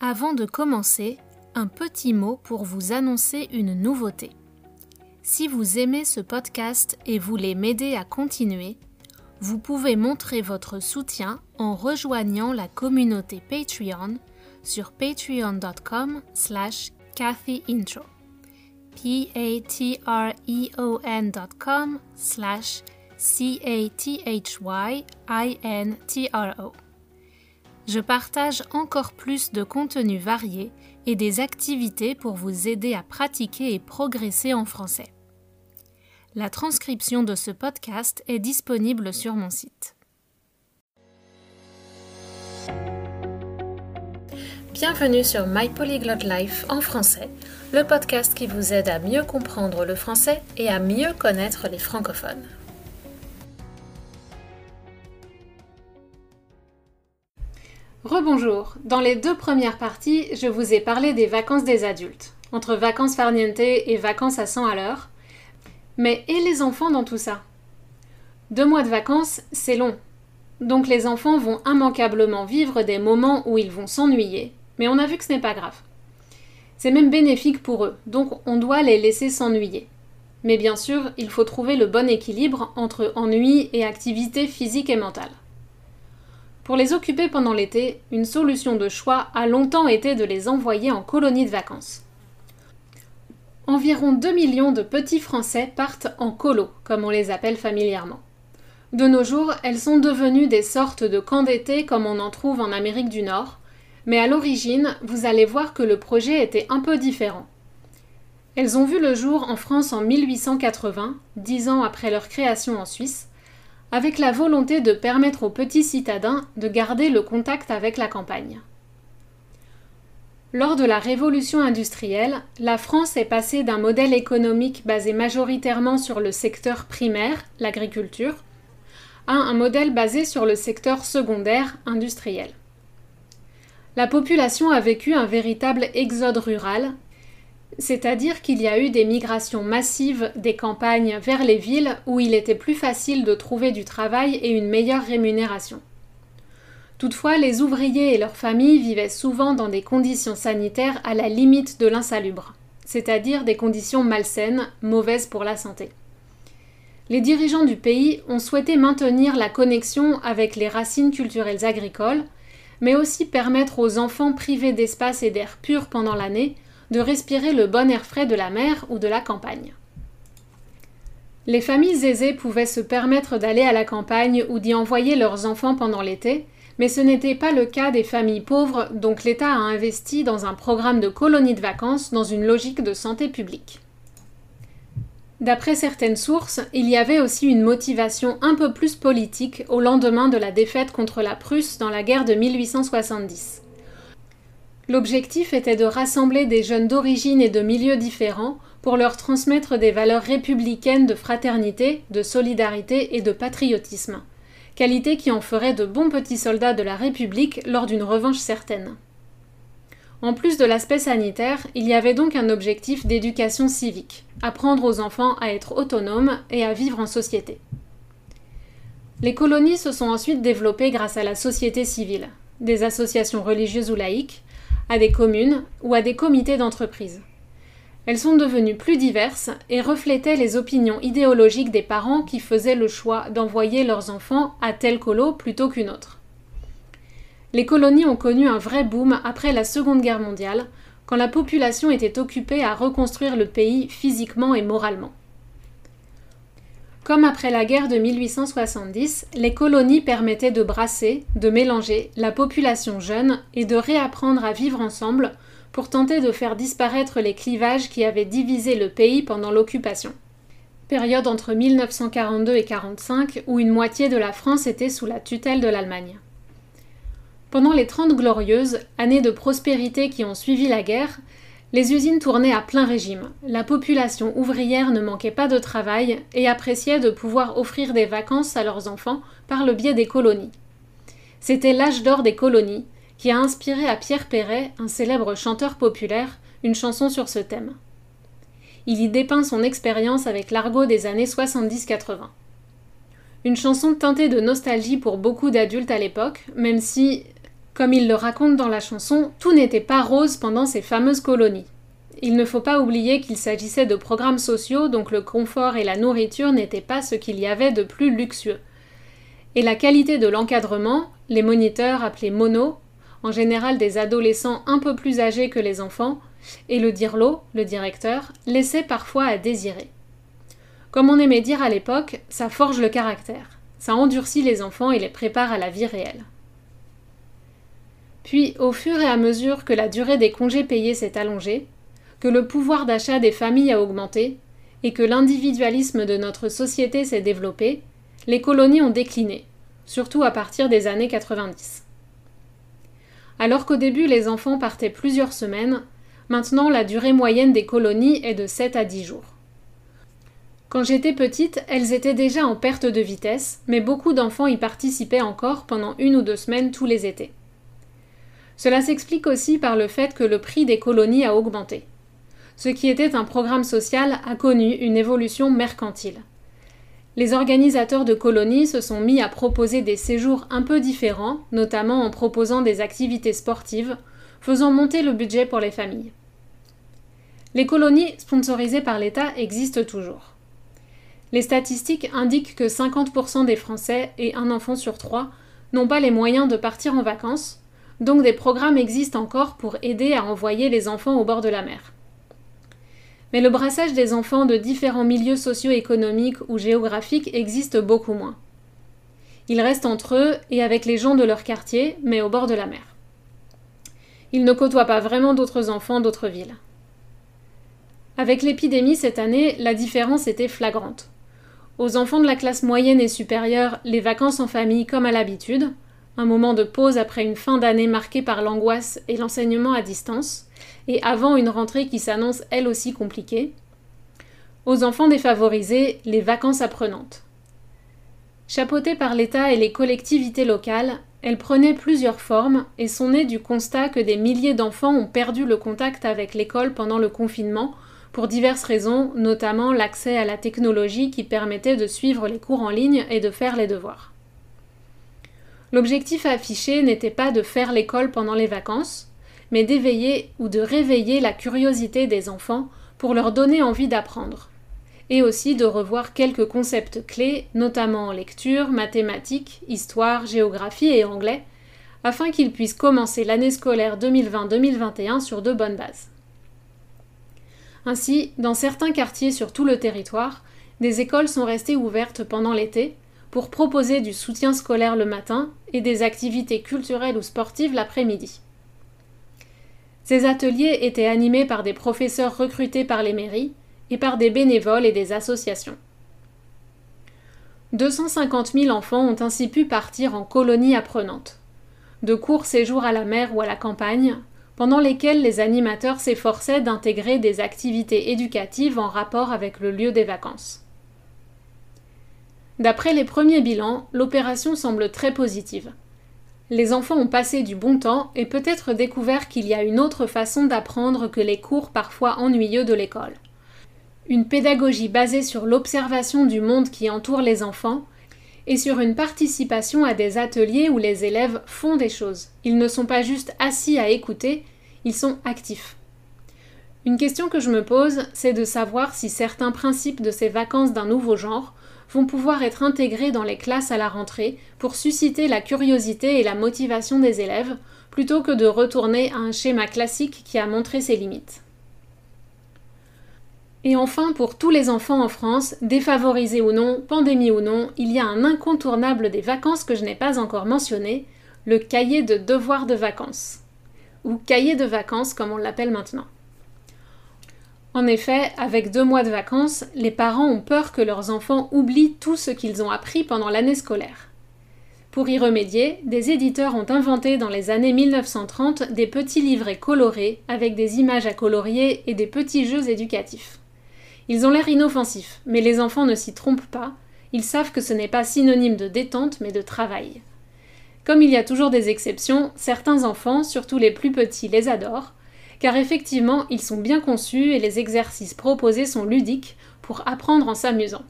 Avant de commencer, un petit mot pour vous annoncer une nouveauté. Si vous aimez ce podcast et voulez m'aider à continuer, vous pouvez montrer votre soutien en rejoignant la communauté Patreon sur patreon.com slash cathyintro. p-a-t-r-e-o-n.com slash c-a-t-h-y-i-n-t-r-o. Je partage encore plus de contenus variés et des activités pour vous aider à pratiquer et progresser en français. La transcription de ce podcast est disponible sur mon site. Bienvenue sur My Polyglot Life en français, le podcast qui vous aide à mieux comprendre le français et à mieux connaître les francophones. Rebonjour, dans les deux premières parties, je vous ai parlé des vacances des adultes, entre vacances farniente et vacances à 100 à l'heure. Mais et les enfants dans tout ça? Deux mois de vacances, c'est long. Donc les enfants vont immanquablement vivre des moments où ils vont s'ennuyer, mais on a vu que ce n'est pas grave. C'est même bénéfique pour eux, donc on doit les laisser s'ennuyer. Mais bien sûr, il faut trouver le bon équilibre entre ennui et activité physique et mentale. Pour les occuper pendant l'été, une solution de choix a longtemps été de les envoyer en colonie de vacances. Environ 2 millions de petits Français partent en colo, comme on les appelle familièrement. De nos jours, elles sont devenues des sortes de camps d'été comme on en trouve en Amérique du Nord, mais à l'origine, vous allez voir que le projet était un peu différent. Elles ont vu le jour en France en 1880, dix ans après leur création en Suisse, avec la volonté de permettre aux petits citadins de garder le contact avec la campagne. Lors de la révolution industrielle, la France est passée d'un modèle économique basé majoritairement sur le secteur primaire, l'agriculture, à un modèle basé sur le secteur secondaire, industriel la population a vécu un véritable exode rural, c'est-à-dire qu'il y a eu des migrations massives des campagnes vers les villes où il était plus facile de trouver du travail et une meilleure rémunération. Toutefois, les ouvriers et leurs familles vivaient souvent dans des conditions sanitaires à la limite de l'insalubre, c'est-à-dire des conditions malsaines, mauvaises pour la santé. Les dirigeants du pays ont souhaité maintenir la connexion avec les racines culturelles agricoles, mais aussi permettre aux enfants privés d'espace et d'air pur pendant l'année de respirer le bon air frais de la mer ou de la campagne. Les familles aisées pouvaient se permettre d'aller à la campagne ou d'y envoyer leurs enfants pendant l'été, mais ce n'était pas le cas des familles pauvres, donc l'État a investi dans un programme de colonies de vacances dans une logique de santé publique. D'après certaines sources, il y avait aussi une motivation un peu plus politique au lendemain de la défaite contre la Prusse dans la guerre de 1870. L'objectif était de rassembler des jeunes d'origine et de milieux différents pour leur transmettre des valeurs républicaines de fraternité, de solidarité et de patriotisme, qualité qui en ferait de bons petits soldats de la République lors d'une revanche certaine. En plus de l'aspect sanitaire, il y avait donc un objectif d'éducation civique, apprendre aux enfants à être autonomes et à vivre en société. Les colonies se sont ensuite développées grâce à la société civile, des associations religieuses ou laïques, à des communes ou à des comités d'entreprise. Elles sont devenues plus diverses et reflétaient les opinions idéologiques des parents qui faisaient le choix d'envoyer leurs enfants à tel colo plutôt qu'une autre. Les colonies ont connu un vrai boom après la Seconde Guerre mondiale, quand la population était occupée à reconstruire le pays physiquement et moralement. Comme après la guerre de 1870, les colonies permettaient de brasser, de mélanger la population jeune et de réapprendre à vivre ensemble pour tenter de faire disparaître les clivages qui avaient divisé le pays pendant l'occupation. Période entre 1942 et 1945 où une moitié de la France était sous la tutelle de l'Allemagne. Pendant les Trente Glorieuses, années de prospérité qui ont suivi la guerre, les usines tournaient à plein régime. La population ouvrière ne manquait pas de travail et appréciait de pouvoir offrir des vacances à leurs enfants par le biais des colonies. C'était l'âge d'or des colonies, qui a inspiré à Pierre Perret, un célèbre chanteur populaire, une chanson sur ce thème. Il y dépeint son expérience avec l'argot des années 70-80. Une chanson teintée de nostalgie pour beaucoup d'adultes à l'époque, même si Comme il le raconte dans la chanson, tout n'était pas rose pendant ces fameuses colonies. Il ne faut pas oublier qu'il s'agissait de programmes sociaux, donc le confort et la nourriture n'étaient pas ce qu'il y avait de plus luxueux. Et la qualité de l'encadrement, les moniteurs appelés mono, en général des adolescents un peu plus âgés que les enfants, et le dirlo, le directeur, laissait parfois à désirer. Comme on aimait dire à l'époque, ça forge le caractère, ça endurcit les enfants et les prépare à la vie réelle. Puis, au fur et à mesure que la durée des congés payés s'est allongée, que le pouvoir d'achat des familles a augmenté, et que l'individualisme de notre société s'est développé, les colonies ont décliné, surtout à partir des années 90. Alors qu'au début les enfants partaient plusieurs semaines, maintenant la durée moyenne des colonies est de 7 à 10 jours. Quand j'étais petite, elles étaient déjà en perte de vitesse, mais beaucoup d'enfants y participaient encore pendant une ou deux semaines tous les étés. Cela s'explique aussi par le fait que le prix des colonies a augmenté. Ce qui était un programme social a connu une évolution mercantile. Les organisateurs de colonies se sont mis à proposer des séjours un peu différents, notamment en proposant des activités sportives, faisant monter le budget pour les familles. Les colonies sponsorisées par l'État existent toujours. Les statistiques indiquent que 50% des Français et un enfant sur trois n'ont pas les moyens de partir en vacances, donc des programmes existent encore pour aider à envoyer les enfants au bord de la mer. Mais le brassage des enfants de différents milieux socio-économiques ou géographiques existe beaucoup moins. Ils restent entre eux et avec les gens de leur quartier, mais au bord de la mer. Ils ne côtoient pas vraiment d'autres enfants d'autres villes. Avec l'épidémie cette année, la différence était flagrante. Aux enfants de la classe moyenne et supérieure, les vacances en famille comme à l'habitude, un moment de pause après une fin d'année marquée par l'angoisse et l'enseignement à distance, et avant une rentrée qui s'annonce elle aussi compliquée. Aux enfants défavorisés, les vacances apprenantes. Chapeautées par l'État et les collectivités locales, elles prenaient plusieurs formes et sont nées du constat que des milliers d'enfants ont perdu le contact avec l'école pendant le confinement pour diverses raisons, notamment l'accès à la technologie qui permettait de suivre les cours en ligne et de faire les devoirs. L'objectif affiché n'était pas de faire l'école pendant les vacances, mais d'éveiller ou de réveiller la curiosité des enfants pour leur donner envie d'apprendre, et aussi de revoir quelques concepts clés, notamment en lecture, mathématiques, histoire, géographie et anglais, afin qu'ils puissent commencer l'année scolaire 2020-2021 sur de bonnes bases. Ainsi, dans certains quartiers sur tout le territoire, des écoles sont restées ouvertes pendant l'été pour proposer du soutien scolaire le matin et des activités culturelles ou sportives l'après-midi. Ces ateliers étaient animés par des professeurs recrutés par les mairies et par des bénévoles et des associations. 250 000 enfants ont ainsi pu partir en colonies apprenantes, de courts séjours à la mer ou à la campagne, pendant lesquels les animateurs s'efforçaient d'intégrer des activités éducatives en rapport avec le lieu des vacances. D'après les premiers bilans, l'opération semble très positive. Les enfants ont passé du bon temps et peut-être découvert qu'il y a une autre façon d'apprendre que les cours parfois ennuyeux de l'école. Une pédagogie basée sur l'observation du monde qui entoure les enfants et sur une participation à des ateliers où les élèves font des choses. Ils ne sont pas juste assis à écouter, ils sont actifs. Une question que je me pose, c'est de savoir si certains principes de ces vacances d'un nouveau genre vont pouvoir être intégrés dans les classes à la rentrée pour susciter la curiosité et la motivation des élèves, plutôt que de retourner à un schéma classique qui a montré ses limites. Et enfin, pour tous les enfants en France, défavorisés ou non, pandémie ou non, il y a un incontournable des vacances que je n'ai pas encore mentionné, le cahier de devoirs de vacances. Ou cahier de vacances comme on l'appelle maintenant. En effet, avec deux mois de vacances, les parents ont peur que leurs enfants oublient tout ce qu'ils ont appris pendant l'année scolaire. Pour y remédier, des éditeurs ont inventé dans les années 1930 des petits livrets colorés avec des images à colorier et des petits jeux éducatifs. Ils ont l'air inoffensifs, mais les enfants ne s'y trompent pas, ils savent que ce n'est pas synonyme de détente mais de travail. Comme il y a toujours des exceptions, certains enfants, surtout les plus petits, les adorent, car effectivement ils sont bien conçus et les exercices proposés sont ludiques pour apprendre en s'amusant.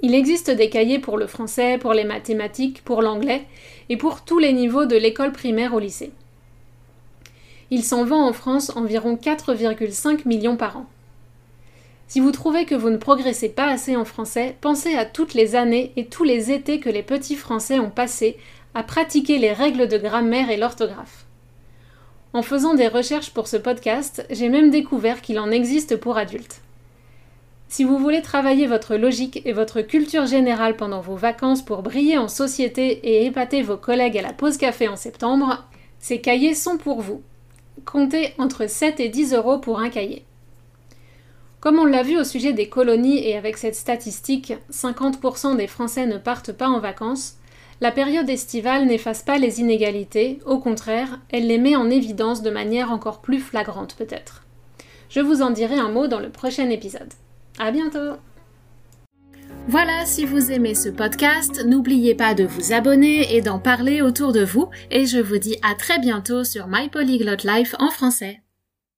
Il existe des cahiers pour le français, pour les mathématiques, pour l'anglais et pour tous les niveaux de l'école primaire au lycée. Il s'en vend en France environ 4,5 millions par an. Si vous trouvez que vous ne progressez pas assez en français, pensez à toutes les années et tous les étés que les petits Français ont passés à pratiquer les règles de grammaire et l'orthographe. En faisant des recherches pour ce podcast, j'ai même découvert qu'il en existe pour adultes. Si vous voulez travailler votre logique et votre culture générale pendant vos vacances pour briller en société et épater vos collègues à la pause café en septembre, ces cahiers sont pour vous. Comptez entre 7 et 10 euros pour un cahier. Comme on l'a vu au sujet des colonies et avec cette statistique, 50% des Français ne partent pas en vacances, la période estivale n'efface pas les inégalités, au contraire, elle les met en évidence de manière encore plus flagrante peut-être. Je vous en dirai un mot dans le prochain épisode. À bientôt! Voilà, si vous aimez ce podcast, n'oubliez pas de vous abonner et d'en parler autour de vous, et je vous dis à très bientôt sur My Polyglot Life en français.